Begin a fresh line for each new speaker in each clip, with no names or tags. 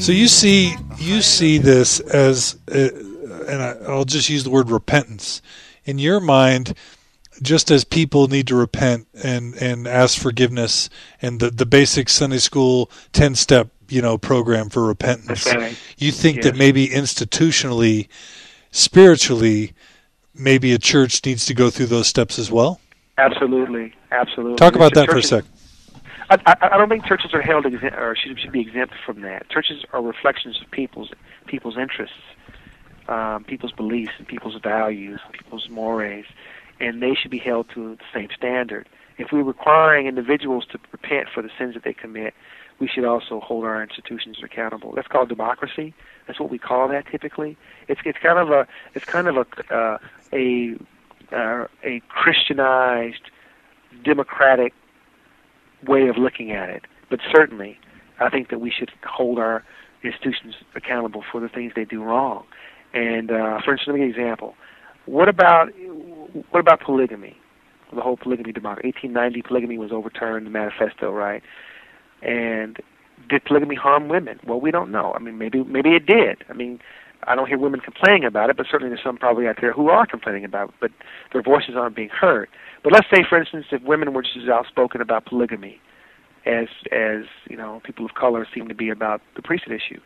So you see, you see this as, uh, and I, I'll just use the word repentance. In your mind, just as people need to repent and, and ask forgiveness and the, the basic Sunday school 10 step, you know, program for repentance,
Right.
you think
Yes.
that maybe institutionally, spiritually, maybe a church needs to go through those steps as well?
Absolutely, absolutely.
Talk about that for a sec.
I, I, I don't think churches are held exempt, or should, should be exempt from that. Churches are reflections of people's people's interests, um, people's beliefs, and people's values, people's mores, and they should be held to the same standard. If we're requiring individuals to repent for the sins that they commit, we should also hold our institutions accountable. That's called democracy. That's what we call that typically. It's it's kind of a it's kind of a uh, a uh, a Christianized democratic way of looking at it. But certainly, I think that we should hold our institutions accountable for the things they do wrong. And uh, for instance, let me give an example. What about what about polygamy? The whole polygamy debacle. 1890, polygamy was overturned. The manifesto, right? And did polygamy harm women? Well, we don't know. I mean, maybe maybe it did. I mean, I don't hear women complaining about it, but certainly there's some probably out there who are complaining about it, but their voices aren't being heard. But let's say, for instance, if women were just as outspoken about polygamy as as you know people of color seem to be about the priesthood issue,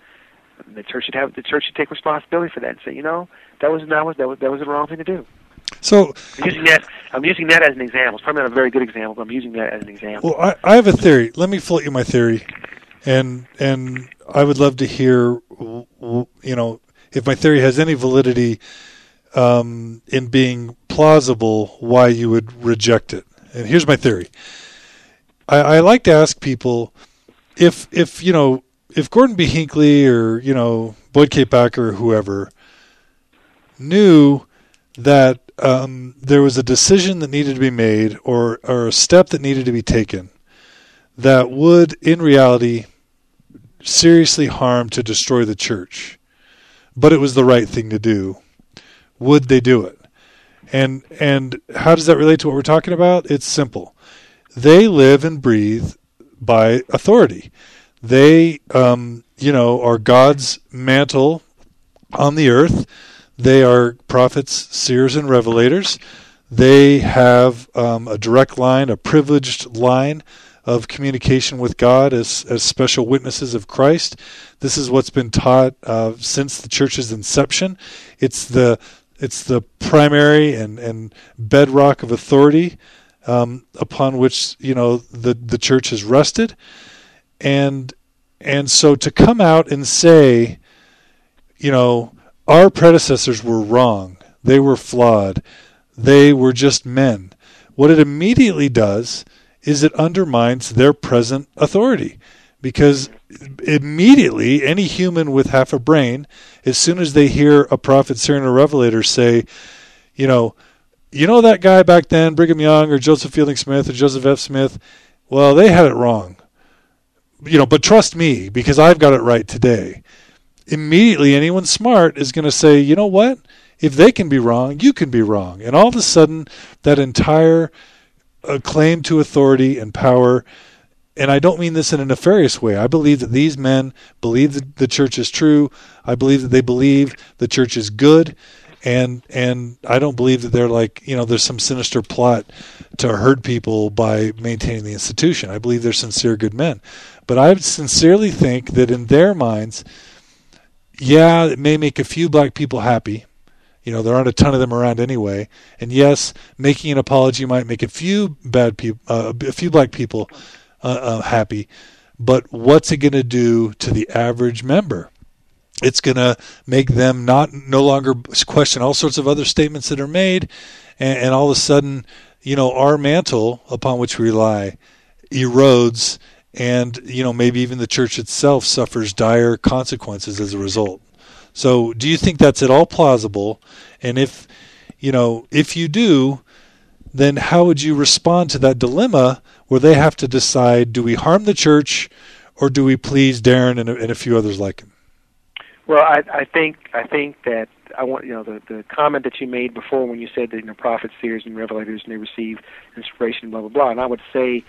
the church should have the church should take responsibility for that and say, you know, that was that was that was that was the wrong thing to do.
So,
I'm using that I'm using that as an example. It's probably not a very good example, but I'm using that as an example.
well, I, I have a theory. Let me float you my theory, and and I would love to hear, you know, if my theory has any validity um, in being plausible, why you would reject it. And here's my theory. I, I like to ask people if if you know if Gordon B. Hinckley or you know Boyd K. Packer or whoever knew that um, there was a decision that needed to be made or or a step that needed to be taken that would in reality seriously harm to destroy the church but it was the right thing to do would they do it and and how does that relate to what we're talking about? It's simple. They live and breathe by authority. They um, you know are god's mantle on the earth. They are prophets seers and revelators. They have um, a direct line a privileged line of communication with God as, as special witnesses of Christ. This is what's been taught uh, since the church's inception. It's the it's the primary and, and bedrock of authority um, upon which you know the the church has rested, and and so to come out and say, you know, our predecessors were wrong, they were flawed, they were just men. What it immediately does is it undermines their present authority because immediately any human with half a brain as soon as they hear a prophet seer a revelator say you know you know that guy back then brigham young or joseph fielding smith or joseph f. Smith? Well they had it wrong. You know but trust me because i've got it right today. Immediately anyone smart is going to say you know what? If they can be wrong you can be wrong. And all of a sudden that entire a claim to authority and power. And I don't mean this in a nefarious way. I believe that these men believe that the church is true. I believe that they believe the church is good. And and I don't believe that they're like, you know, there's some sinister plot to hurt people by maintaining the institution. I believe they're sincere good men. But I sincerely think that in their minds, yeah, it may make a few black people happy, you know, there aren't a ton of them around anyway. And yes, making an apology might make a few bad people, uh, a few black people, uh, uh, happy. But what's it going to do to the average member? It's going to make them not no longer question all sorts of other statements that are made, and, and all of a sudden, you know, our mantle upon which we rely erodes, and you know maybe even the church itself suffers dire consequences as a result. So, do you think that's at all plausible? And if you know, if you do, then how would you respond to that dilemma where they have to decide: do we harm the church, or do we please Darron and a, and a few others like him?
Well, I, I think I think that I want you know the the comment that you made before when you said that you know prophets, seers, and revelators and they receive inspiration, blah blah blah. And I would say,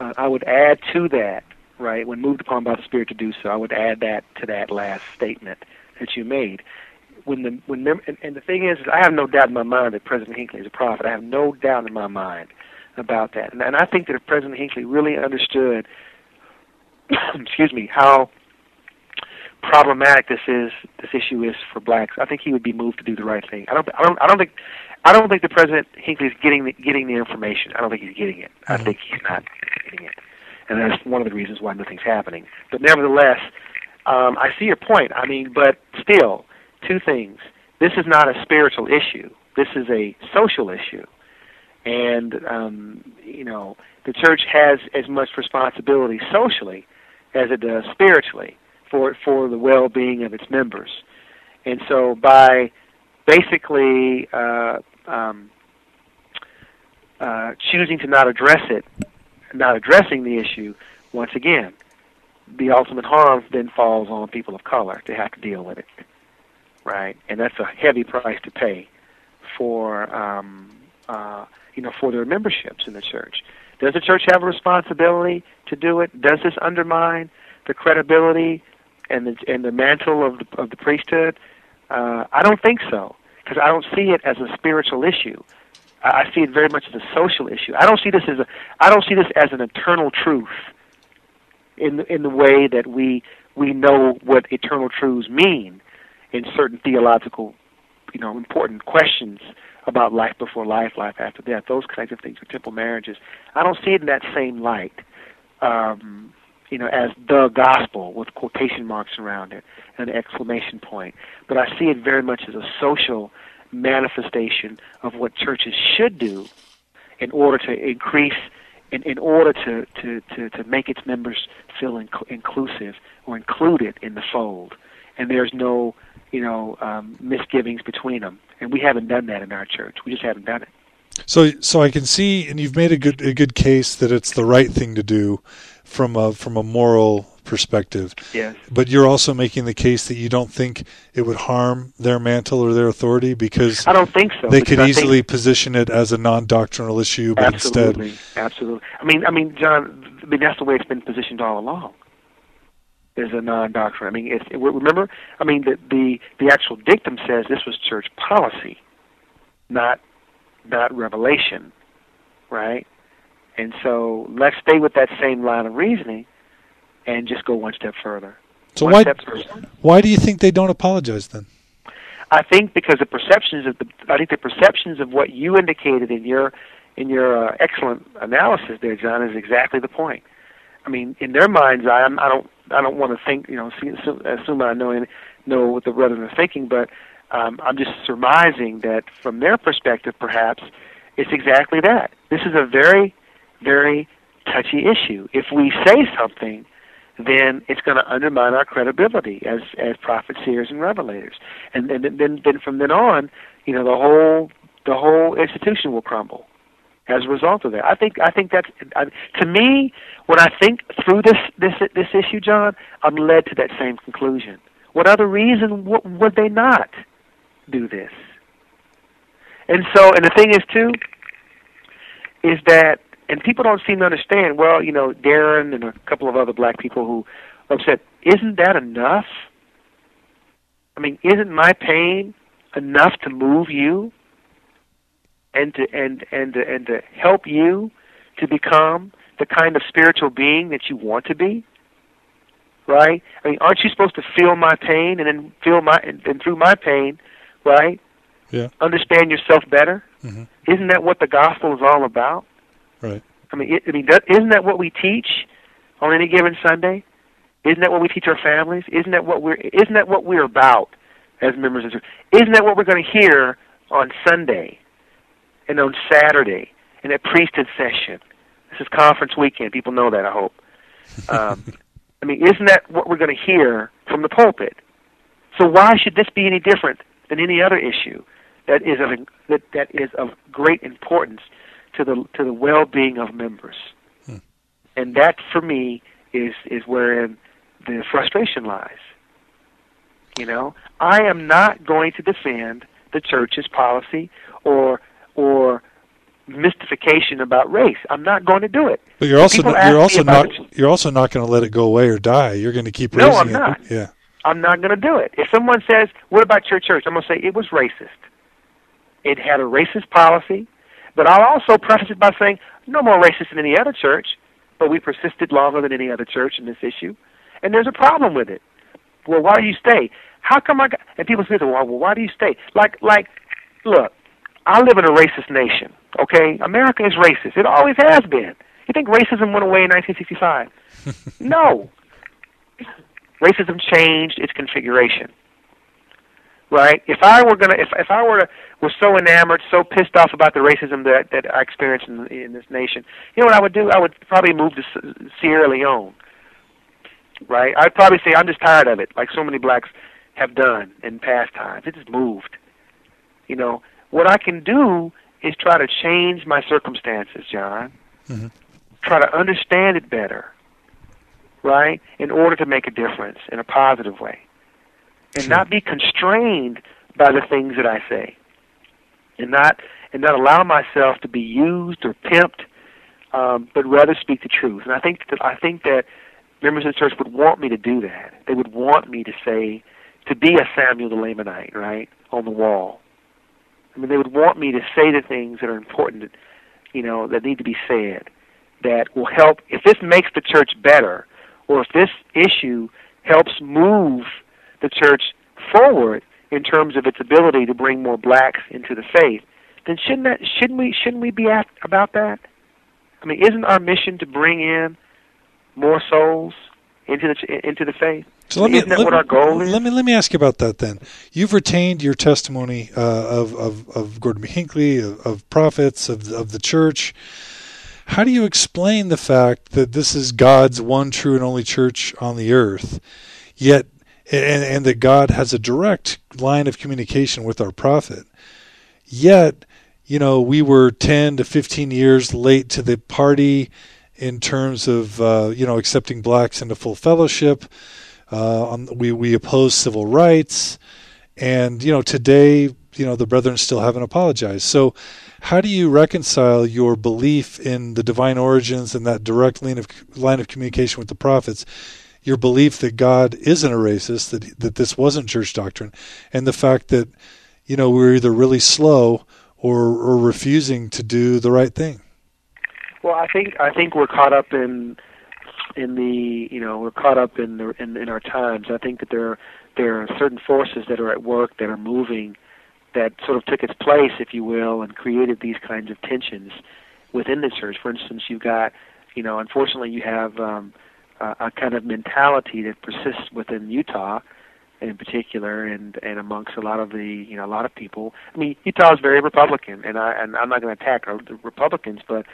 uh, I would add to that right? When moved upon by the Spirit to do so, I would add that to that last statement that you made. When the when mem- and, and the thing is, is, I have no doubt in my mind that President Hinckley is a prophet. I have no doubt in my mind about that, and, and I think that if President Hinckley really understood, excuse me, how problematic this is, this issue is for blacks, I think he would be moved to do the right thing. I don't, I don't, I don't think, I don't think the President Hinckley is getting the, getting the information. I don't think he's getting it. I think he's not getting it, and that's one of the reasons why nothing's happening. But nevertheless, um, I see your point. I mean, but still, two things. This is not a spiritual issue. This is a social issue, and um, you know, the church has as much responsibility socially as it does spiritually for for the well-being of its members. And so, by basically uh, um, uh, choosing to not address it, not addressing the issue, once again, the ultimate harm then falls on people of color to have to deal with it, right? And that's a heavy price to pay for um, uh, you know for their memberships in the church. Does the church have a responsibility to do it? Does this undermine the credibility and the and the mantle of the, of the priesthood? Uh, I don't think so because I don't see it as a spiritual issue. I, I see it very much as a social issue. I don't see this as a I don't see this as an eternal truth in in the way that we we know what eternal truths mean in certain theological, you know, important questions about life before life, life after death, those kinds of things, or temple marriages. I don't see it in that same light. Um, you know, as the gospel with quotation marks around it and an exclamation point. But I see it very much as a social manifestation of what churches should do in order to increase, in, in order to, to, to, to make its members feel inc- inclusive or included in the fold. And there's no, you know, um, misgivings between them. And we haven't done that in our church. We just haven't done it.
So, so I can see, and you've made a good a good case that it's the right thing to do from a from a moral perspective.
Yes.
But you're also making the case that you don't think it would harm their mantle or their authority because
I don't think so.
they could
I
easily
think-
position it as a non-doctrinal issue, but
absolutely,
instead,
absolutely. I mean, I mean, John. I mean, that's the way it's been positioned all along. As a non-doctrine. I mean, it's, it, remember. I mean, the the the actual dictum says this was church policy, not not revelation, right? And so let's stay with that same line of reasoning, and just go one step further.
so
one
why
further.
why do you think they don't apologize then?
I think because the perceptions of the I think the perceptions of what you indicated in your in your uh, excellent analysis there, John, is exactly the point. I mean, in their mind's eye, I'm, I don't I don't want to think you know assume, assume I know know what the brethren are thinking, but um, I'm just surmising that from their perspective, perhaps it's exactly that. This is a very very touchy issue. If we say something then it's going to undermine our credibility as as prophets, seers, and revelators. And then then then from then on, you know, the whole the whole institution will crumble as a result of that. I think I think that's I, to me when I think through this this this issue, John, I'm led to that same conclusion. What other reason w- would they not do this? And so, and the thing is too, is that and people don't seem to understand. Well, you know, Darron and a couple of other black people who said, "Isn't that enough? I mean, isn't my pain enough to move you and to and and to, and to help you to become the kind of spiritual being that you want to be?" Right? I mean, aren't you supposed to feel my pain and then feel my and, and through my pain, right?
Yeah.
Understand yourself better.
hmm
Isn't that what the gospel is all about?
Right.
I mean, it, I mean, that, isn't that what we teach on any given Sunday? Isn't that what we teach our families? Isn't that what we're Isn't that what we're about as members of the church? Isn't that what we're going to hear on Sunday and on Saturday and at priesthood session? This is conference weekend. People know that. I hope. Um, I mean, isn't that what we're going to hear from the pulpit? So why should this be any different than any other issue that is of that, that is of great importance to the to the well-being of members?
Hmm.
And that, for me, is is wherein the frustration lies. You know, I am not going to defend the church's policy or or mystification about race. I'm not going to do it.
But you're also not, you're also not you're also not going to let it go away or die. You're going to keep raising it.
No, I'm
it.
not.
Yeah.
I'm not going to do it. If someone says, "What about your church?" I'm going to say it was racist. It had a racist policy, but I'll also preface it by saying no more racist than any other church, but we persisted longer than any other church in this issue, and there's a problem with it. Well, why do you stay? How come I got? And people say, "Well, well why do you stay?" Like, like, look, I live in a racist nation. Okay, America is racist. It always has been. You think racism went away in 1965? no. Racism changed its configuration. Right? If I were gonna, if if I were to, was so enamored, so pissed off about the racism that that I experienced in, in this nation, you know what I would do? I would probably move to Sierra Leone. Right? I'd probably say I'm just tired of it, like so many blacks have done in past times. It just moved. You know, what I can do is try to change my circumstances, John.
Mhm.
Try to understand it better, right? In order to make a difference in a positive way, and
Sure.
not be constrained by the things that I say, and not and not allow myself to be used or pimped, um, but rather speak the truth. And I think that I think that members of the church would want me to do that. They would want me to say, to be a Samuel the Lamanite, right, on the wall. I mean, they would want me to say the things that are important, you know, that need to be said, that will help. If this makes the church better, or if this issue helps move the church forward in terms of its ability to bring more blacks into the faith, then shouldn't that shouldn't we shouldn't we be at, about that? I mean, isn't our mission to bring in more souls into the into the faith?
So let me
Isn't that
let,
what our goal is?
Let me let me ask you about that then. You've retained your testimony uh, of, of of Gordon B. Hinckley, of, of prophets, of of the church. How do you explain the fact that this is God's one true and only church on the earth, yet and, and that God has a direct line of communication with our prophet, yet you know we were ten to fifteen years late to the party in terms of uh, you know accepting blacks into full fellowship. Uh, we we oppose civil rights, and you know today you know the brethren still haven't apologized. So, how do you reconcile your belief in the divine origins and that direct line of line of communication with the prophets, your belief that God isn't a racist, that that this wasn't church doctrine, and the fact that you know we're either really slow or or refusing to do the right thing?
Well, I think I think we're caught up in in the you know we're caught up in the in, in our times. I think that there there are certain forces that are at work that are moving that sort of took its place, if you will, and created these kinds of tensions within the church. For instance, you've got you know unfortunately you have um, a, a kind of mentality that persists within Utah in particular and and amongst a lot of the you know a lot of people i mean utah is very republican and i and i'm not going to attack the republicans but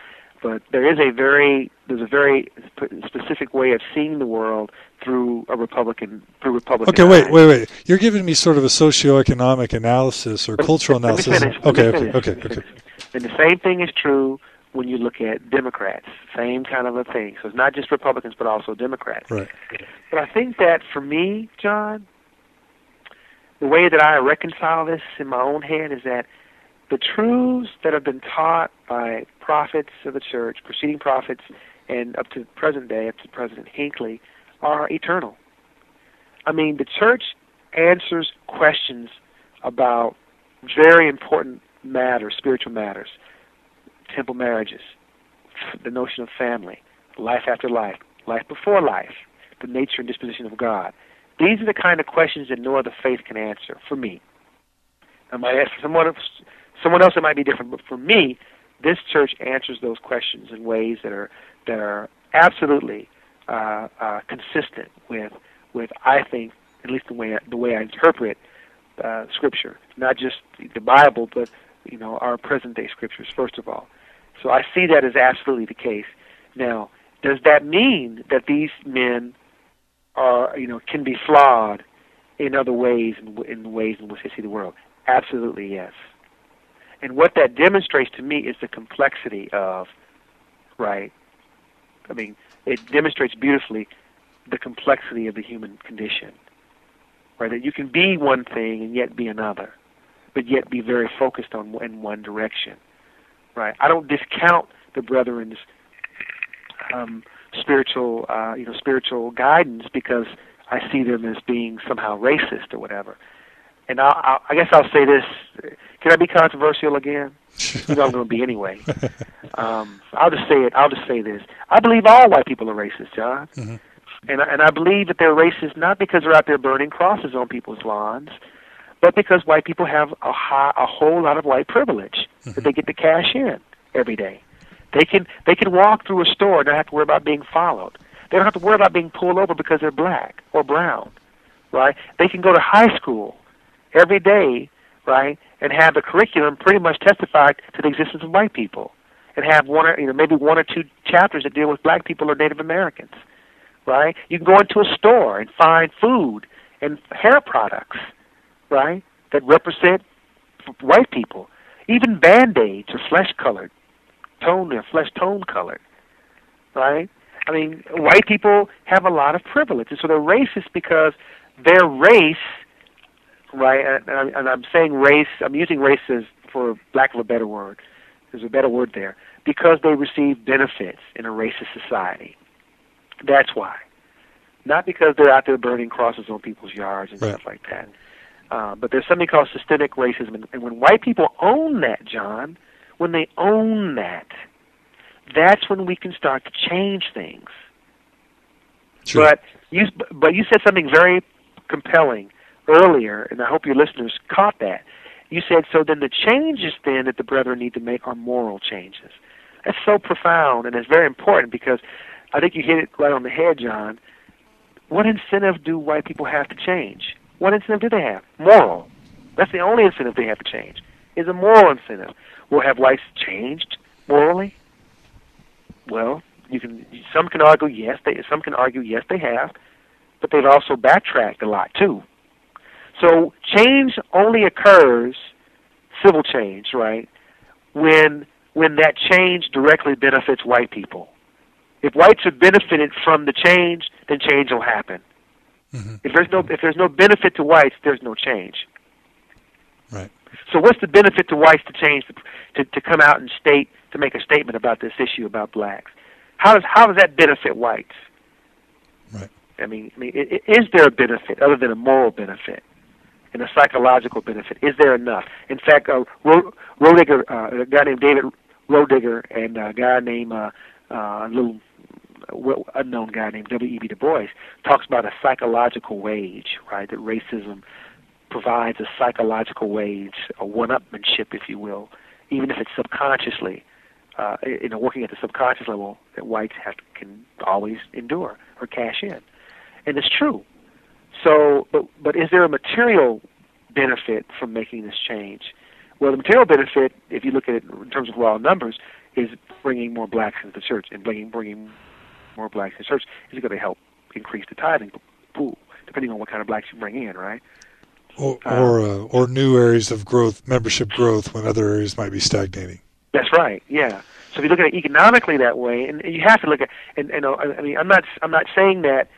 but there is a very there's a very sp- specific way of seeing the world through a Republican through Republican.
Okay, wait,
eyes.
wait, wait. You're giving me sort of a socioeconomic analysis or cultural analysis. Okay, okay, okay, okay.
And the same thing is true when you look at Democrats. Same kind of a thing. So it's not just Republicans, but also Democrats.
Right.
But I think that for me, John, the way that I reconcile this in my own head is that the truths that have been taught by prophets of the church, preceding prophets, and up to the present day, up to President Hinckley, are eternal. I mean, the church answers questions about very important matters, spiritual matters, temple marriages, the notion of family, life after life, life before life, the nature and disposition of God. These are the kind of questions that no other faith can answer for me. I might ask someone someone else it might be different, but for me, this church answers those questions in ways that are that are absolutely uh, uh, consistent with with I think at least the way the way I interpret uh, Scripture, not just the Bible, but you know our present day Scriptures first of all. So I see that as absolutely the case. Now, does that mean that these men are you know can be flawed in other ways in, in ways in which they see the world? Absolutely yes. And what that demonstrates to me is the complexity of, right? I mean, it demonstrates beautifully the complexity of the human condition, right? That you can be one thing and yet be another, but yet be very focused on in one direction, right? I don't discount the brethren's um, spiritual, uh, you know, spiritual guidance because I see them as being somehow racist or whatever. And I'll, I'll, I guess I'll say this: Can I be controversial again? you know I'm going to be anyway. Um, I'll just say it. I'll just say this: I believe all white people are racist, John.
Mm-hmm.
And I, and I believe that they're racist not because they're out there burning crosses on people's lawns, but because white people have a high, a whole lot of white privilege
Mm-hmm.
that they get to cash in every day. They can they can walk through a store and not have to worry about being followed. They don't have to worry about being pulled over because they're black or brown, right? They can go to high school every day, right, and have the curriculum pretty much testify to the existence of white people, and have one or you know maybe one or two chapters that deal with black people or Native Americans, right? You can go into a store and find food and hair products, right, that represent white people. Even band-aids are flesh-colored, tone, they're flesh tone colored, right? I mean, white people have a lot of privilege, and so they're racist because their race, right? And, and, and I'm saying race. I'm using race as for lack of a better word. There's a better word there because they receive benefits in a racist society. That's why, not because they're out there burning crosses on people's yards and
Right.
stuff like that. Uh, but there's something called systemic racism, and, and when white people own that, John, when they own that, that's when we can start to change things.
Sure.
But you but you said something very compelling earlier, and I hope your listeners caught that. You said so. Then the changes then that the brethren need to make are moral changes. That's so profound and it's very important because I think you hit it right on the head, John. What incentive do white people have to change? What incentive do they have? Moral. That's the only incentive they have to change. Is a moral incentive. Well, have whites changed morally? Well, you can. Some can argue yes. They some can argue yes they have, but they've also backtracked a lot too. So change only occurs, civil change, right? When when that change directly benefits white people. If whites have benefited from the change, then change will happen.
Mhm.
If there's no if there's no benefit to whites, there's no change.
Right.
So what's the benefit to whites to change to to come out and state to make a statement about this issue about blacks? How does how does that benefit whites?
Right.
I mean, I mean, is there a benefit other than a moral benefit and a psychological benefit? Is there enough? In fact, uh, Ro- Roediger, uh, a guy named David Roediger, and a guy named uh, uh, a little well, unknown guy named W.E.B. Du Bois talks about a psychological wage, right? That racism provides a psychological wage, a one-upmanship, if you will, even if it's subconsciously, uh, you know, working at the subconscious level that whites have can always endure or cash in, and it's true. So, but but is there a material benefit from making this change? Well, the material benefit, if you look at it in terms of raw numbers, is bringing more blacks into the church, and bringing bringing more blacks into church is going to help increase the tithing pool, depending on what kind of blacks you bring in, right?
Or or, uh, or new areas of growth, membership growth, when other areas might be stagnating.
That's right. Yeah. So if you look at it economically that way, and you have to look at, and, and uh, I mean, I'm not, I'm not saying that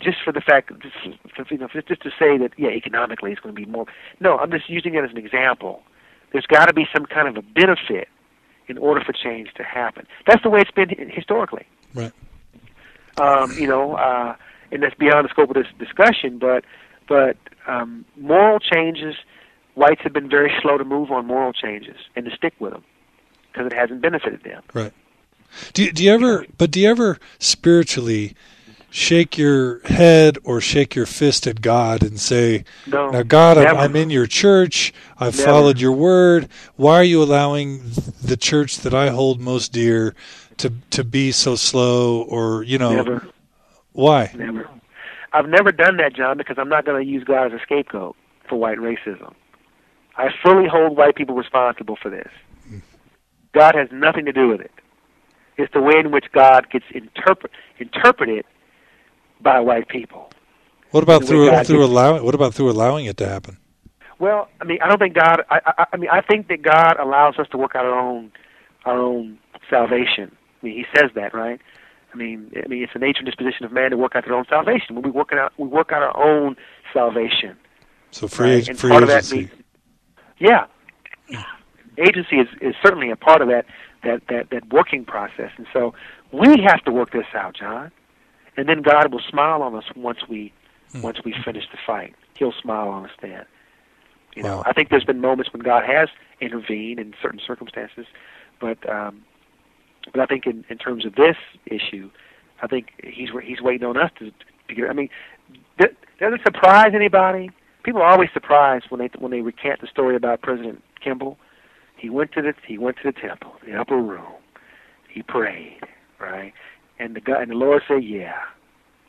just for the fact, just, you know, just to say that, yeah, economically it's going to be more. No, I'm just using it as an example. There's got to be some kind of a benefit in order for change to happen. That's the way it's been historically.
Right.
Um, you know, uh, and that's beyond the scope of this discussion. But, but um, moral changes, whites have been very slow to move on moral changes and to stick with them because it hasn't benefited them.
Right. Do you, do you ever? But do you ever spiritually shake your head or shake your fist at God and say,
No.
"Now, God, I'm,
never.
I'm in your church. I've
Never.
followed your word. Why are you allowing the church that I hold most dear to to be so slow?" Or you know,
Never,
why?
never. I've never done that, John, because I'm not going to use God as a scapegoat for white racism. I fully hold white people responsible for this. God has nothing to do with it. It's the way in which God gets interpret, interpreted by white people.
What about through
God
through allowing? What about through allowing it to happen?
Well, I mean, I don't think God. I, I, I mean, I think that God allows us to work out our own, our own salvation. I mean, He says that, right? I mean, I mean, it's the nature and disposition of man to work out their own salvation. When we work out, we work out our own salvation.
So free
right?
Free
part of that
agency.
means, yeah. agency is, is certainly a part of that, that that that working process, and so we have to work this out, John, and then God will smile on us once we
Hmm.
once we finish the fight. He'll smile on us then. You know,
Wow.
I think there's been moments when God has intervened in certain circumstances, but um, but I think in, in terms of this issue, I think he's he's waiting on us to, to get. I mean, th- does it surprise anybody? People are always surprised when they when they recant the story about President Kimball. He went to the he went to the temple, the upper room. He prayed, right? And the God and the Lord said, "Yeah."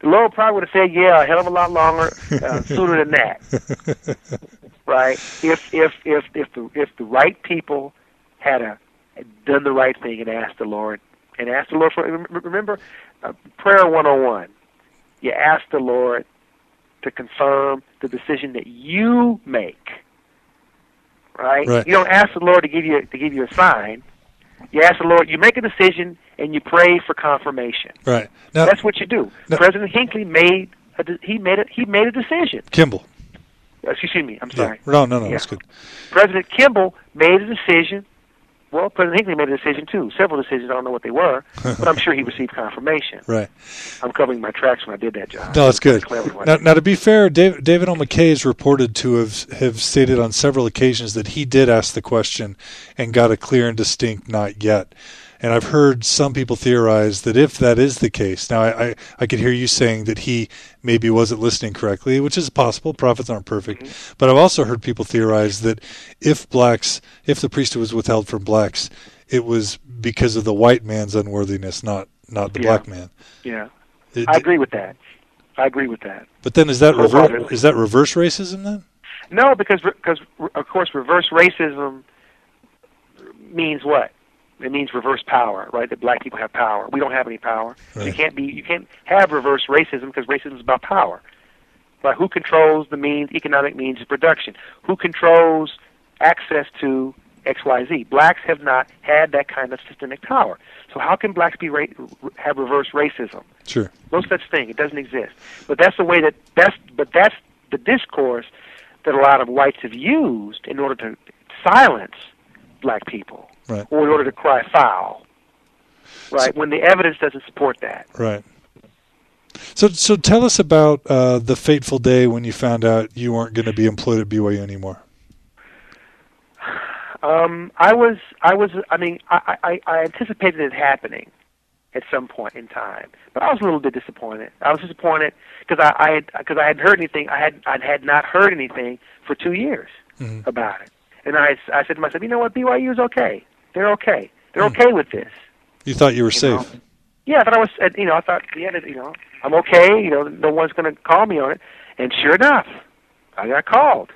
The Lord probably would have said, "Yeah," a hell of a lot longer, uh, sooner than that, right? If if if if the if the right people had a had done the right thing and asked the Lord and asked the Lord for rem- remember uh, prayer 101 you ask the Lord to confirm the decision that you make right,
Right.
you don't ask the Lord to give you to give you a sign you ask the Lord you make a decision and you pray for confirmation
Right. Now,
that's what you do
No.
President Hinckley made a, de- he made a, he made a decision
Kimball.
Excuse me I'm
Yeah.
sorry
No, no, no.
Yeah.
That's good.
President Kimball made a decision. Well, President Hinckley made a decision too. Several decisions. I don't know what they were, but I'm sure he received confirmation.
Right.
I'm covering my tracks when I did that job.
No, that's good. Now, now, to be fair, David, David O. McKay is reported to have, have stated on several occasions that he did ask the question and got a clear and distinct not yet. And I've heard some people theorize that if that is the case, now I, I, I could hear you saying that he maybe wasn't listening correctly, which is possible. Prophets aren't perfect. Mm-hmm. But I've also heard people theorize that if blacks, if the priesthood was withheld from blacks, it was because of the white man's unworthiness, not not the
Yeah.
black man.
yeah,
It-
I agree with that. I agree with that.
but then is that reverse, is that reverse racism then?
No, because because of course reverse racism means what? It means reverse power, right? That black people have power. We don't have any power. So you can't be you can't have reverse racism because racism is about power. Right? Who controls the means, economic means of production? Who controls access to X, Y, Z? Blacks have not had that kind of systemic power. So how can blacks be ra- have reverse racism?
Sure.
No such thing. It doesn't exist. But that's the way that that's but that's the discourse that a lot of whites have used in order to silence black people
Right.
or in order to cry foul. Right? when the evidence doesn't support that.
Right. So, so tell us about uh, the fateful day when you found out you weren't going to be employed at BYU anymore.
Um, I was, I was, I mean, I, I, I anticipated it happening at some point in time, but I was a little bit disappointed. I was disappointed because I, I, because I hadn't heard anything. I had, I had not heard anything for two years
Mhm.
about it, and I, I said to myself, you know what, BYU is okay. They're okay. They're
Hmm.
okay with this.
You thought you were
You know?
safe.
Yeah, I thought I was, uh, you know, I thought, yeah, you know, I'm okay. You know, no one's going to call me on it, and sure enough, I got called.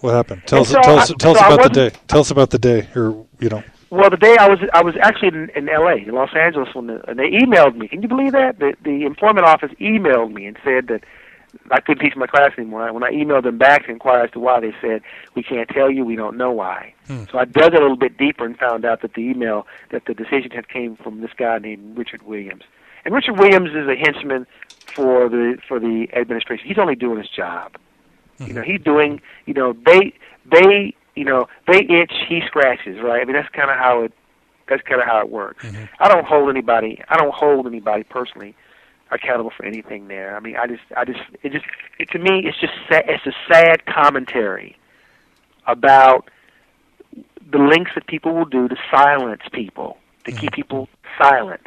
What happened? Tell
And
us.
so
tell
I-
us. Tell us
so I
about the day. Tell us about the day, or you know.
Well, the day I was I was actually in, in L.A. in Los Angeles when the, and they emailed me. Can you believe that? The the employment office emailed me and said that I couldn't teach my class anymore. When I emailed them back to inquire as to why, they said we can't tell you. We don't know why.
Hmm.
So I dug a little bit deeper and found out that the email that the decision had came from this guy named Richard Williams. And Richard Williams is a henchman for the for the administration. He's only doing his job. You know, he's doing. You know, they they you know they itch, he scratches. Right. I mean, that's kind of how it. That's kind of how it works.
Mhm.
I don't hold anybody. I don't hold anybody personally accountable for anything there. I mean, I just, I just, it just, it, to me, it's just, sa- it's a sad commentary about the lengths that people will do to silence people, to keep mm-hmm. people silent,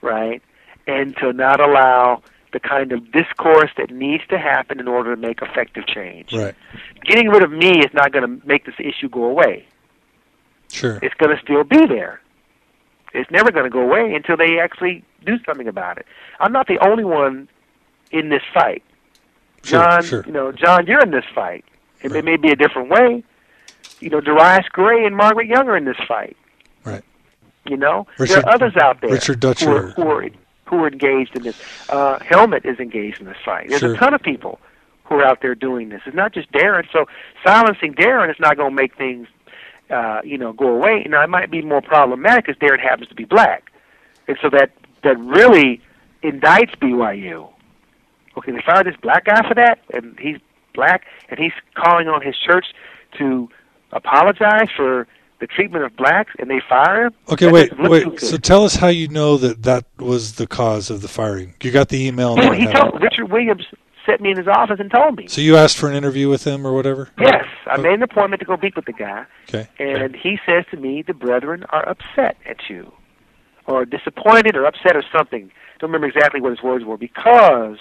right, and to not allow the kind of discourse that needs to happen in order to make effective change.
Right.
Getting rid of me is not going to make this issue go away
Sure.
it's going to still be there. It's never going to go away until they actually do something about it. I'm not the only one in this fight. John,
Sure.
you know, John, you're in this fight. It may, may be a different way. You know, Darius Gray and Margaret Young are in this fight.
Right.
You know,
Richard-
there are others out there
Richard
who are,
Dutcher.
who are who are engaged in this. Uh, Helmet is engaged in this fight. There's
Sure.
a ton of people who are out there doing this. It's not just Darron. So silencing Darron is not going to make things, uh, you know, go away. Now it might be more problematic because Darron happens to be black, and so that that really indicts BYU. Okay, they fired this black guy for that, and he's black, and he's calling on his church to apologize for the treatment of blacks and they fire him.
Okay,
that
wait,
doesn't look too
wait. So tell us how you know that that was the cause of the firing. You got the email.
Well, he told Richard Williams sent me in his office and told me.
So you asked for an interview with him or whatever?
Yes, I made an appointment to go meet with the guy,
Okay.
and he says to me, "The brethren are upset at you, or disappointed, or upset, or something." Don't remember exactly what his words were because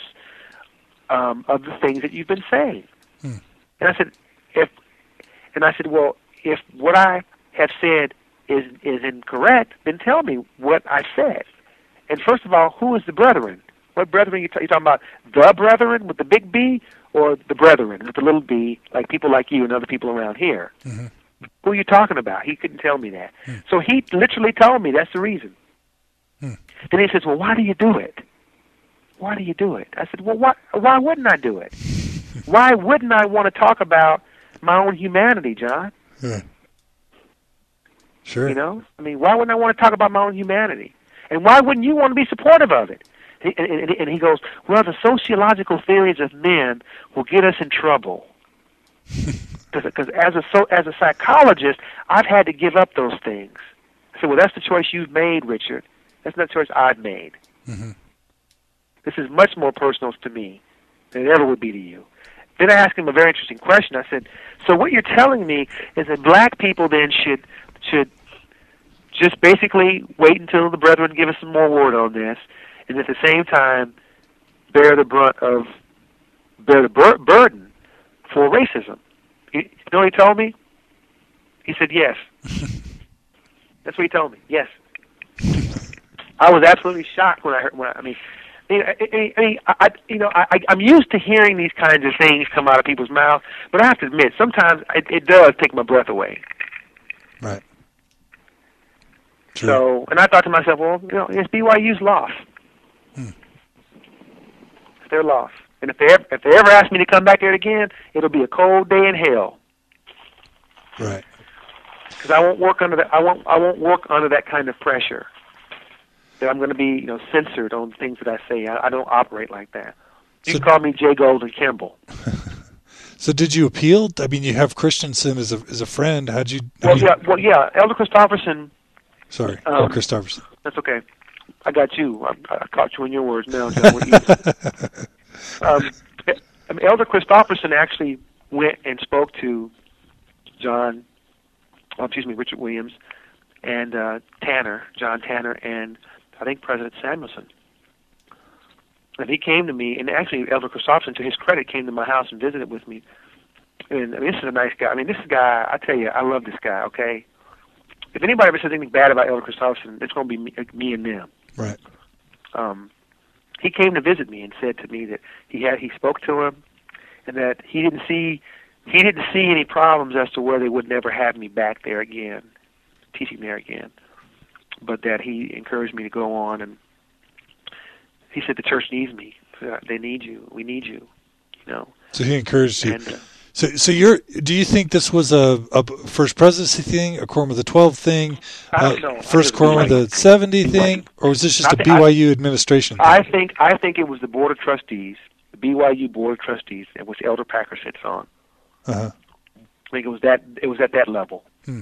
um, of the things that you've been saying.
Hmm.
And I said, "If," and I said, "Well, if what I have said is is incorrect, then tell me what I said." And first of all, who is the brethren? What brethren you, t- you talking about? The brethren with the big B, or the brethren with the little b, like people like you and other people around here?
Mhm.
Who are you talking about? He couldn't tell me that. So he literally told me that's the reason.
Hmm.
Then he says, "Well, why do you do it? Why do you do it?" I said, "Well, why, why wouldn't I do it? why wouldn't I want to talk about my own humanity, John?
Yeah. Sure.
You know, I mean, why wouldn't I want to talk about my own humanity? And why wouldn't you want to be supportive of it? And, and, and he goes, well, the sociological theories of men will get us in trouble. Because as a so, as a psychologist, I've had to give up those things. I said, well, that's the choice you've made, Richard. That's not the choice I've made.
Mhm.
This is much more personal to me than it ever would be to you. Then I asked him a very interesting question. I said, "So what you're telling me is that black people then should should just basically wait until the brethren give us some more word on this, and at the same time bear the brunt of bear the bur- burden for racism." You you know what he told me? He said, "Yes." That's what he told me. Yes. I was absolutely shocked when I heard. When I, I mean, I mean, I, I, I, you know, I, I'm used to hearing these kinds of things come out of people's mouths, but I have to admit, sometimes it, it does take my breath away.
Right. True.
So, and I thought to myself, well, you know, it's BYU's loss.
Hmm.
It's their loss. And if they ever, if they ever ask me to come back there again, it'll be a cold day in hell
right.
because I won't work under that. I won't. I won't work under that kind of pressure. That I'm going to be, you know, censored on things that I say. I, I don't operate like that. You
So-
can call me J. Golden Kimball.
So did you appeal? I mean, you have Christensen as a as a friend. How'd you?
Well,
mean-
yeah, well, yeah. Elder Christofferson.
Sorry,
um,
oh, Christofferson.
That's okay. I got you. I, I caught you in your words now, John. What you- um, um, Elder Christofferson actually went and spoke to John, oh, excuse me, Richard Williams, and uh, Tanner, John Tanner, and I think President Samuelson. And he came to me, and actually Elder Christofferson, to his credit, came to my house and visited with me. And I mean, this is a nice guy. I mean, this guy, I tell you, I love this guy. Okay, if anybody ever says anything bad about Elder Christofferson, it's going to be me, me and them
Right.
um, he came to visit me and said to me that he had he spoke to him and that he didn't see he didn't see any problems as to where they would never have me back there again, teaching there again, but that he encouraged me to go on and he said the church needs me. They need you. We need you. You know.
So he encouraged you.
And uh,
So, so you're. Do you think this was a, a first presidency thing, a quorum of the twelve thing, uh,
don't know. I
first quorum of the seventy thing, or was this just a
I think- I-
BYU administration? Thing?
I think I think it was the board of trustees, the BYU board of trustees, which Elder Packer sits on.
Uh-huh.
I think it was that it was at that level
Hmm.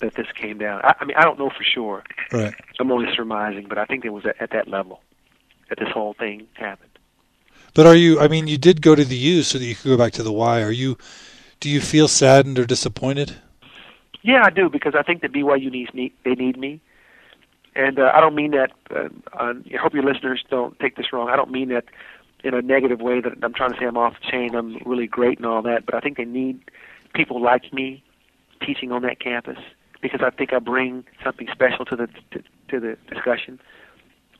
that this came down. I, I mean, I don't know for sure.
Right.
I'm only surmising, but I think it was at, at that level that this whole thing happened.
But are you? I mean, you did go to the U so that you could go back to the Y. Are you? Do you feel saddened or disappointed?
Yeah, I do because I think that BYU needs me. They need me, and uh, I don't mean that. Uh, on, I hope your listeners don't take this wrong. I don't mean that in a negative way. That I'm trying to say I'm off the chain. I'm really great and all that. But I think they need people like me teaching on that campus because I think I bring something special to the to, to the discussion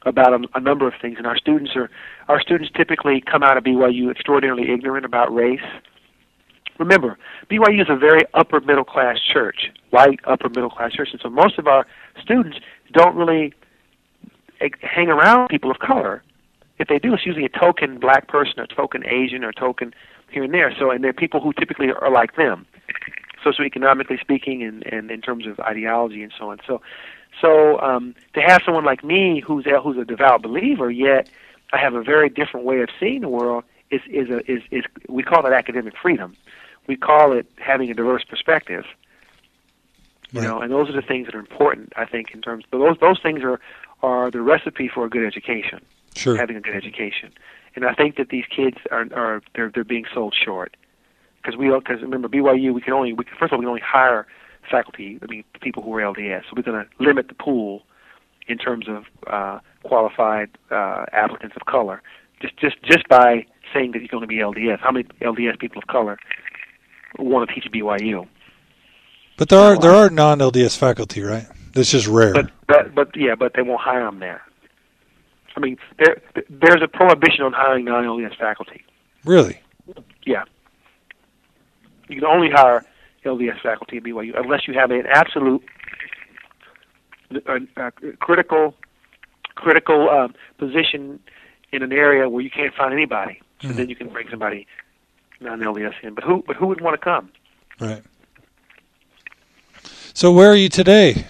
about a, a number of things. And our students are our students typically come out of BYU extraordinarily ignorant about race. Remember, BYU is a very upper middle class church, white upper middle class church, and so most of our students don't really hang around people of color. If they do, it's usually a token black person, or token Asian, or token here and there. So, and they're people who typically are like them, socioeconomically speaking, and, and in terms of ideology and so on. So, so um, to have someone like me who's a, who's a devout believer, yet I have a very different way of seeing the world, is is a is is we call it academic freedom. We call it having a diverse perspective. You
Right.
know, and those are the things that are important. I think in terms. But those those things are are the recipe for a good education.
Sure.
having a good education. And I think that these kids are are they're they're being sold short because we because remember BYU we can only we can, first of all we can only hire faculty I mean people who are LDS so we're going to limit the pool in terms of uh, qualified uh, applicants of color just just just by saying that you're going to be LDS how many LDS people of color want to teach at BYU
But there are there are non LDS faculty, right? That's just rare.
but but but yeah but they won't hire them there. I mean there there's a prohibition on hiring non-LDS faculty.
really?
Yeah. You can only hire LDS faculty at BYU unless you have an absolute uh, uh, critical critical um, position in an area where you can't find anybody. So
Mhm.
then you can bring somebody non-LDS in. But who but who would want to come?
Right. So where are you today?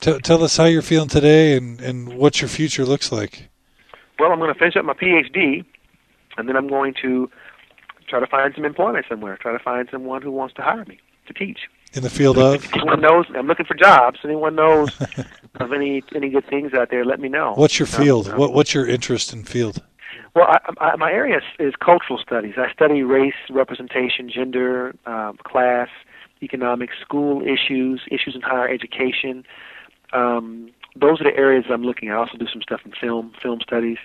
T- tell us how you're feeling today and, and what your future looks like.
Well, I'm going to finish up my PhD, and then I'm going to try to find some employment somewhere. Try to find someone who wants to hire me to teach.
In the field of
Anyone knows? I'm looking for jobs. Anyone knows of any any good things out there? Let me know.
what's your field?
um,
What what's your interest in field?
Well, I, I, my area is, is cultural studies. I study race, representation, gender, um, class, economics, school issues, issues in higher education. Um, those are the areas I'm looking at. I also do some stuff in film, film studies.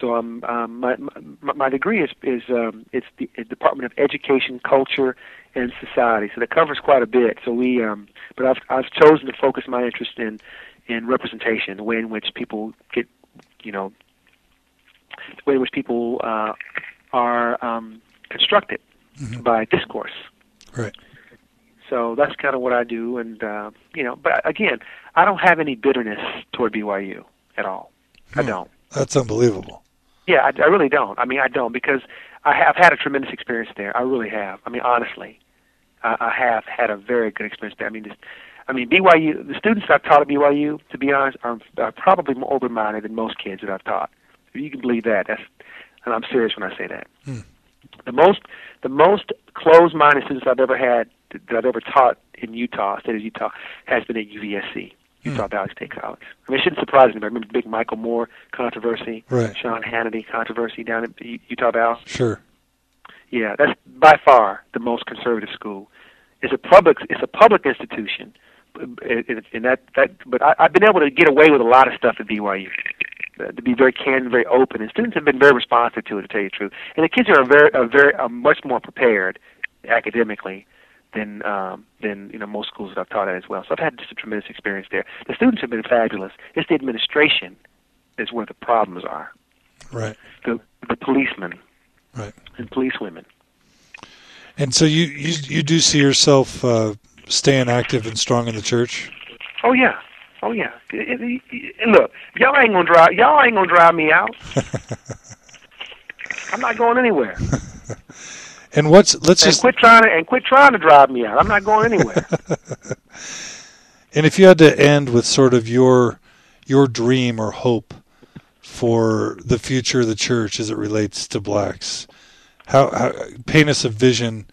So um, um, my, my my degree is is um, it's the Department of Education, Culture, and Society. So that covers quite a bit. So we, um, but I've I've chosen to focus my interest in in representation, the way in which people get, you know, the way in which people uh, are um, constructed
Mhm.
by discourse.
Right.
So that's kind of what I do, and uh, you know, but again, I don't have any bitterness toward BYU at all. I
Hmm.
don't.
That's unbelievable.
Yeah, I, I really don't. I mean, I don't because I have had a tremendous experience there. I really have. I mean, honestly, I, I have had a very good experience there. I mean, just, I mean, BYU. The students I've taught at BYU, to be honest, are, are probably more open-minded than most kids that I've taught. If you can believe that, that's, and I'm serious when I say that.
Hmm.
The most, the most closed-minded students I've ever had that I've ever taught in Utah, state of Utah, has been at UVSC. Utah Valley State College. I mean, it shouldn't surprise anybody. I remember the big Michael Moore controversy,
Right.
Sean Hannity controversy down at Utah Valley.
Sure.
Yeah, that's by far the most conservative school. It's a public. It's a public institution, and that that. But I, I've been able to get away with a lot of stuff at BYU. uh, To be very candid, very open, and students have been very responsive to it. To tell you the truth, and the kids are very, are very, are much more prepared academically than um, than you know most schools that I've taught at as well. So I've had just a tremendous experience there. The students have been fabulous. It's the administration is where the problems are.
Right.
The the policemen
Right.
and policewomen.
And so you you you do see yourself uh, staying active and strong in the church.
Oh yeah, oh yeah. It- it- it- look, y'all ain't gonna drive. Y'all ain't gonna drive me out. I'm not going anywhere.
And what's let's
And
just
quit trying to and quit trying to drive me out. I'm not going anywhere.
and if you had to end with sort of your your dream or hope for the future of the church as it relates to blacks, how, how paint us a vision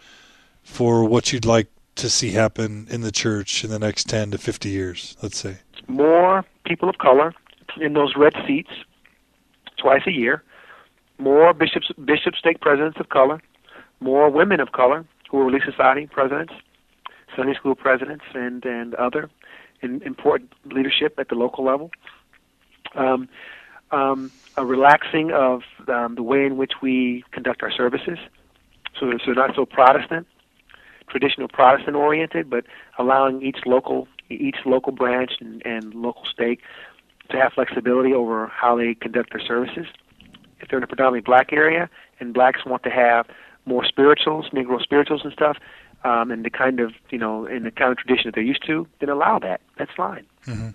for what you'd like to see happen in the church in the next ten to fifty years. Let's say.
More people of color in those red seats twice a year. More bishops, bishop stake presidents of color. More women of color who are Relief Society presidents, Sunday school presidents, and and other in, important leadership at the local level. Um, um, a relaxing of um, the way in which we conduct our services, so so not so Protestant, traditional Protestant oriented, but allowing each local each local branch and, and local stake to have flexibility over how they conduct their services. If they're in a predominantly black area and blacks want to have more spirituals, Negro spirituals and stuff, um, and the kind of you know in the kind of tradition that they're used to, then allow that. That's fine.
Mhm.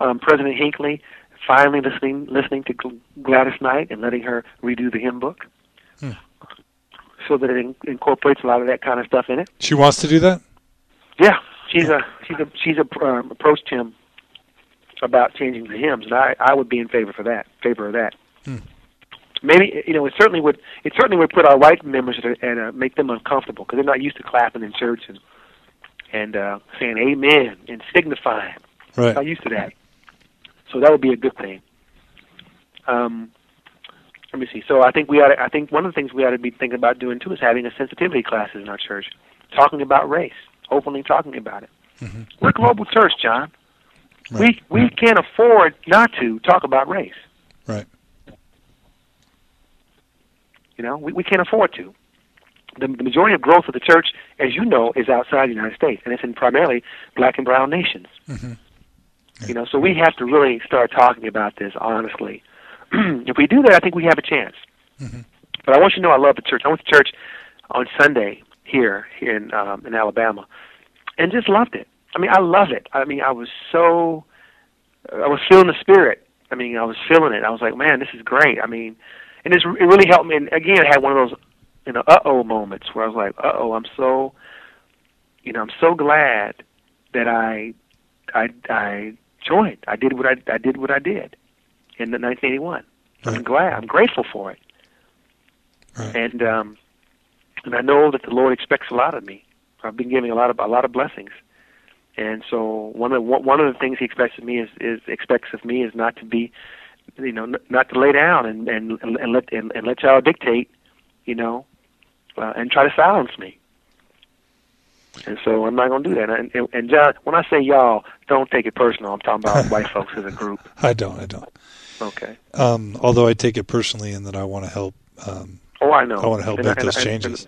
Um, President Hinckley finally listening listening to Gladys Knight and letting her redo the hymn book,
Hmm.
so that it in- incorporates a lot of that kind of stuff in it.
She wants to do that.
Yeah, she's a she's a she's a um, approached him about changing the hymns, and I I would be in favor for that favor of that.
Hmm.
Maybe you know it certainly would it certainly would put our white members at a, at a, make them uncomfortable because they're not used to clapping in church and and uh, saying amen and signifying.
Right.
I'm used to that. So that would be a good thing. Um, let me see. So I think we ought. To, I think one of the things we ought to be thinking about doing too is having a sensitivity classes in our church, talking about race, openly talking about it.
Mm-hmm.
We're a global church, John.
Right.
We we can't afford not to talk about race.
Right.
You know, we, we can't afford to. The, the majority of growth of the church, as you know, is outside the United States, and it's in primarily black and brown nations.
Mm-hmm.
You know, so we have to really start talking about this honestly. if we do that, I think we have a chance.
Mm-hmm.
But I want you to know I love the church. I went to church on Sunday here, here in um, in Alabama, and just loved it. I mean, I love it. I mean, I was so, I was feeling the spirit. I mean, I was feeling it. I was like, man, this is great. I mean, and it's, it really helped me. And again, I had one of those, you know, uh oh moments where I was like, uh oh, I'm so, you know, I'm so glad that I, I, I joined. I did what I, I did what I did in the 1981. I'm glad. I'm grateful for it.
Right.
And um, and I know that the Lord expects a lot of me. I've been giving a lot of a lot of blessings. And so one of the, one of the things he expects of me is, is expects of me is not to be, you know, n- not to lay down and and and let and, and let y'all dictate, you know, uh, and try to silence me. And so I'm not going to do that. And, and, and John, when I say y'all, don't take it personal. I'm talking about white folks as a group.
I don't. I don't.
Okay.
Um, although I take it personally in that I want to help. Um,
Oh, I know.
I want to help
And-
make
and-
those changes.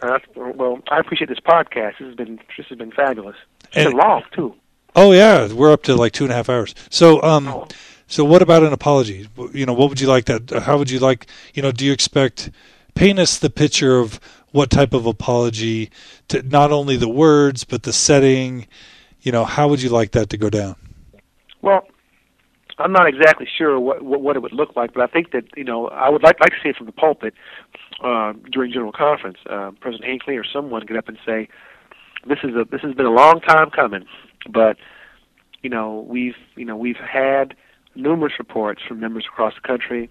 Uh, well, I appreciate this podcast. This has been this has been fabulous. It's
And-
been long too.
Oh yeah, we're up to like two and a half hours. So, um,
Oh.
So what about an apology? You know, what would you like that? How would you like? You know, do you expect? Paint us the picture of what type of apology to not only the words but the setting. You know, how would you like that to go down?
Well, I'm not exactly sure what, what what it would look like, but I think that you know I would like like to see it from the pulpit uh, during general conference. Uh, President Hinckley or someone get up and say, "This is a this has been a long time coming, but you know we've you know we've had numerous reports from members across the country,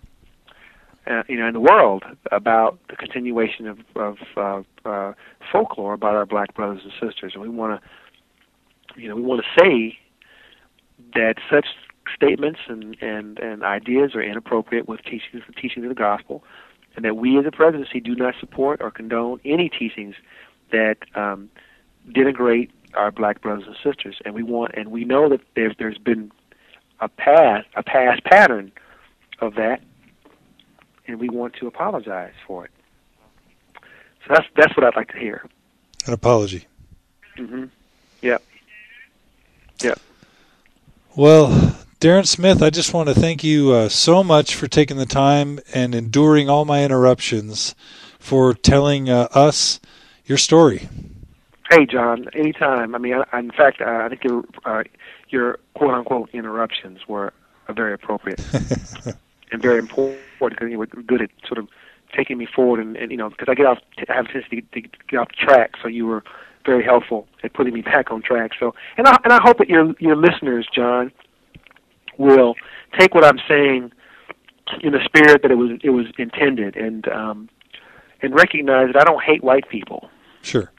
uh, you know, in the world about the continuation of of uh, uh, folklore about our black brothers and sisters, and we want to, you know, we want to say that such statements and, and, and ideas are inappropriate with teachings the teachings of the gospel, and that we as a presidency do not support or condone any teachings that um, denigrate our black brothers and sisters. And we want and we know that there's there's been a past a past pattern of that, and we want to apologize for it. So that's that's what I'd like to hear.
An apology.
hmm Yep. Yep.
Well, Darron Smith, I just want to thank you uh, so much for taking the time and enduring all my interruptions, for telling uh, us your story.
Hey, John. Anytime. I mean, I, in fact, I think your uh, your quote unquote interruptions were very appropriate and very important because you were good at sort of taking me forward and, and you know because I get off I have a tendency to, to get off track, so you were very helpful at putting me back on track. So, and I and I hope that your your listeners, John, will take what I'm saying in the spirit that it was it was intended and um, and recognize that I don't hate white people.
Sure.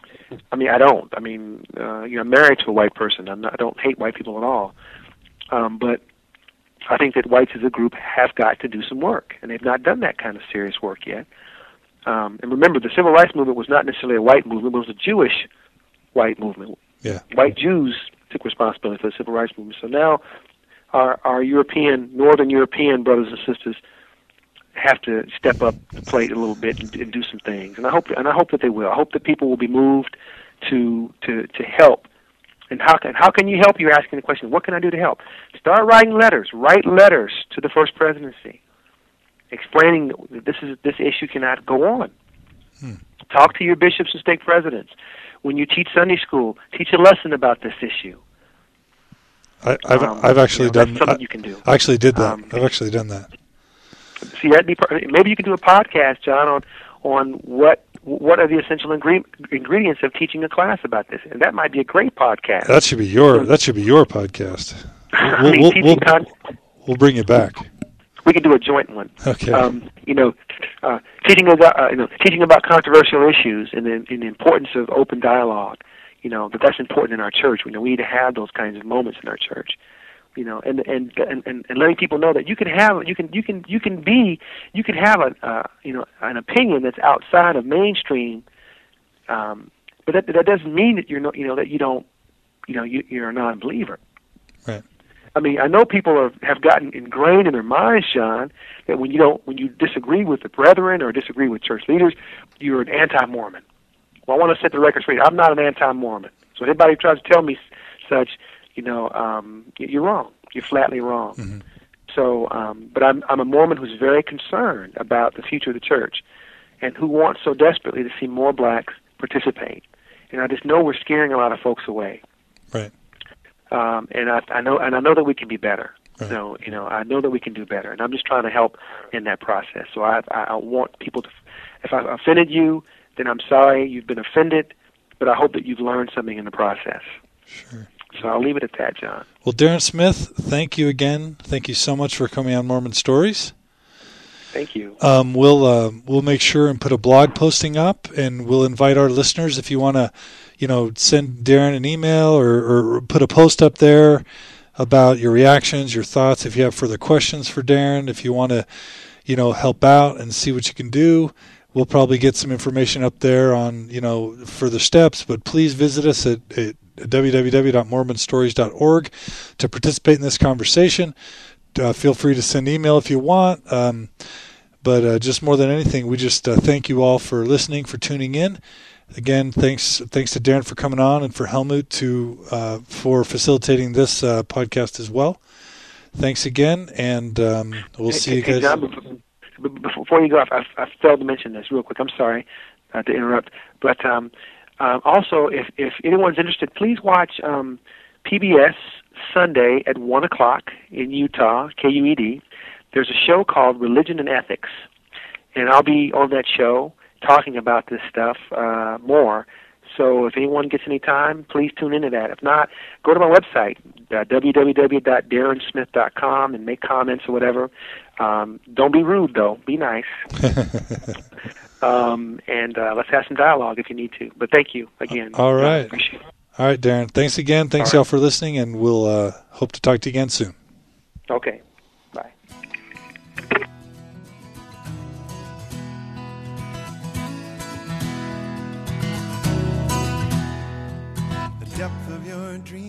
I mean, I don't. I mean, uh, you know, I'm married to a white person. I'm not, I don't hate white people at all. Um, but I think that whites as a group have got to do some work, and they've not done that kind of serious work yet. Um, and remember, the civil rights movement was not necessarily a white movement; it was a Jewish white movement.
Yeah.
White Jews took responsibility for the civil rights movement. So now, our our European, Northern European brothers and sisters have to step up the plate a little bit and, and do some things. And I hope and I hope that they will. I hope that people will be moved to to to help. And how can how can you help? You're asking the question. What can I do to help? Start writing letters. Write letters to the first presidency, explaining that this is this issue cannot go on.
Hmm.
Talk to your bishops and stake presidents. When you teach Sunday school, teach a lesson about this issue.
I, I've
Um,
I've actually
you know,
done.
something
I,
you can do.
I actually did that.
Um,
I've actually done that.
See, that'd be per- maybe you could do a podcast, John, on on what what are the essential ingre- ingredients of teaching a class about this, and that might be a great podcast.
That should be your. That should be your podcast. We'll, we'll, we'll,
con-
we'll bring it back.
we could do a joint one.
Okay.
Um, you know, uh, teaching about uh, you know teaching about controversial issues and the, and the importance of open dialogue. you know that that's important in our church. We know we need to have those kinds of moments in our church you know, and and and and letting people know that you can have you can you can you can be you can have a uh, you know an opinion that's outside of mainstream, um, but that that doesn't mean that you're not you know that you don't you know you, you're a non-believer.
Right.
I mean, I know people are, have gotten ingrained in their minds, John, that when you don't when you disagree with the brethren or disagree with church leaders, you're an anti-Mormon. Well, I want to set the record straight. I'm not an anti-Mormon. So anybody tries to tell me such, you know, um, you're wrong. You're flatly wrong.
Mm-hmm.
So, um, but I'm I'm a Mormon who's very concerned about the future of the church, and who wants so desperately to see more blacks participate. And I just know we're scaring a lot of folks away.
Right.
Um, and I, I know and I know that we can be better.
Right.
So you know I know that we can do better, and I'm just trying to help in that process. So I I, I want people to, if I offended you, then I'm sorry you've been offended, but I hope that you've learned something in the process.
Sure.
So I'll leave it at that, John.
Well, Darron Smith, thank you again. Thank you so much for coming on Mormon Stories.
Thank you.
Um, we'll uh, we'll make sure and put a blog posting up, and we'll invite our listeners if you want to, you know, send Darron an email or, or put a post up there about your reactions, your thoughts. If you have further questions for Darron, if you want to, you know, help out and see what you can do, we'll probably get some information up there on you know further steps. But please visit us at, at www.mormonstories.org to participate in this conversation. Uh, feel free to send email if you want. Um, but uh, just more than anything, we just uh, thank you all for listening, for tuning in. Again, thanks thanks to Darron for coming on and for Helmut to uh, for facilitating this uh, podcast as well. Thanks again, and um, we'll
hey,
see
hey,
you guys.
Hey John, before you go off, I, I failed to mention this real quick. I'm sorry uh, to interrupt, but um, um, also, if, if anyone's interested, please watch um, PBS Sunday at 1 o'clock in Utah, KUED. There's a show called Religion and Ethics, and I'll be on that show talking about this stuff uh, more. So if anyone gets any time, please tune into that. If not, go to my website, uh, www.darrensmith.com, and make comments or whatever. Um, don't be rude, though. Be nice. um, and uh, let's have some dialogue if you need to. But thank you again.
All right. All right, Darron. Thanks again. Thanks, all y'all, for listening, and we'll uh, hope to talk to you again soon.
Okay. Bye.
Your dreams,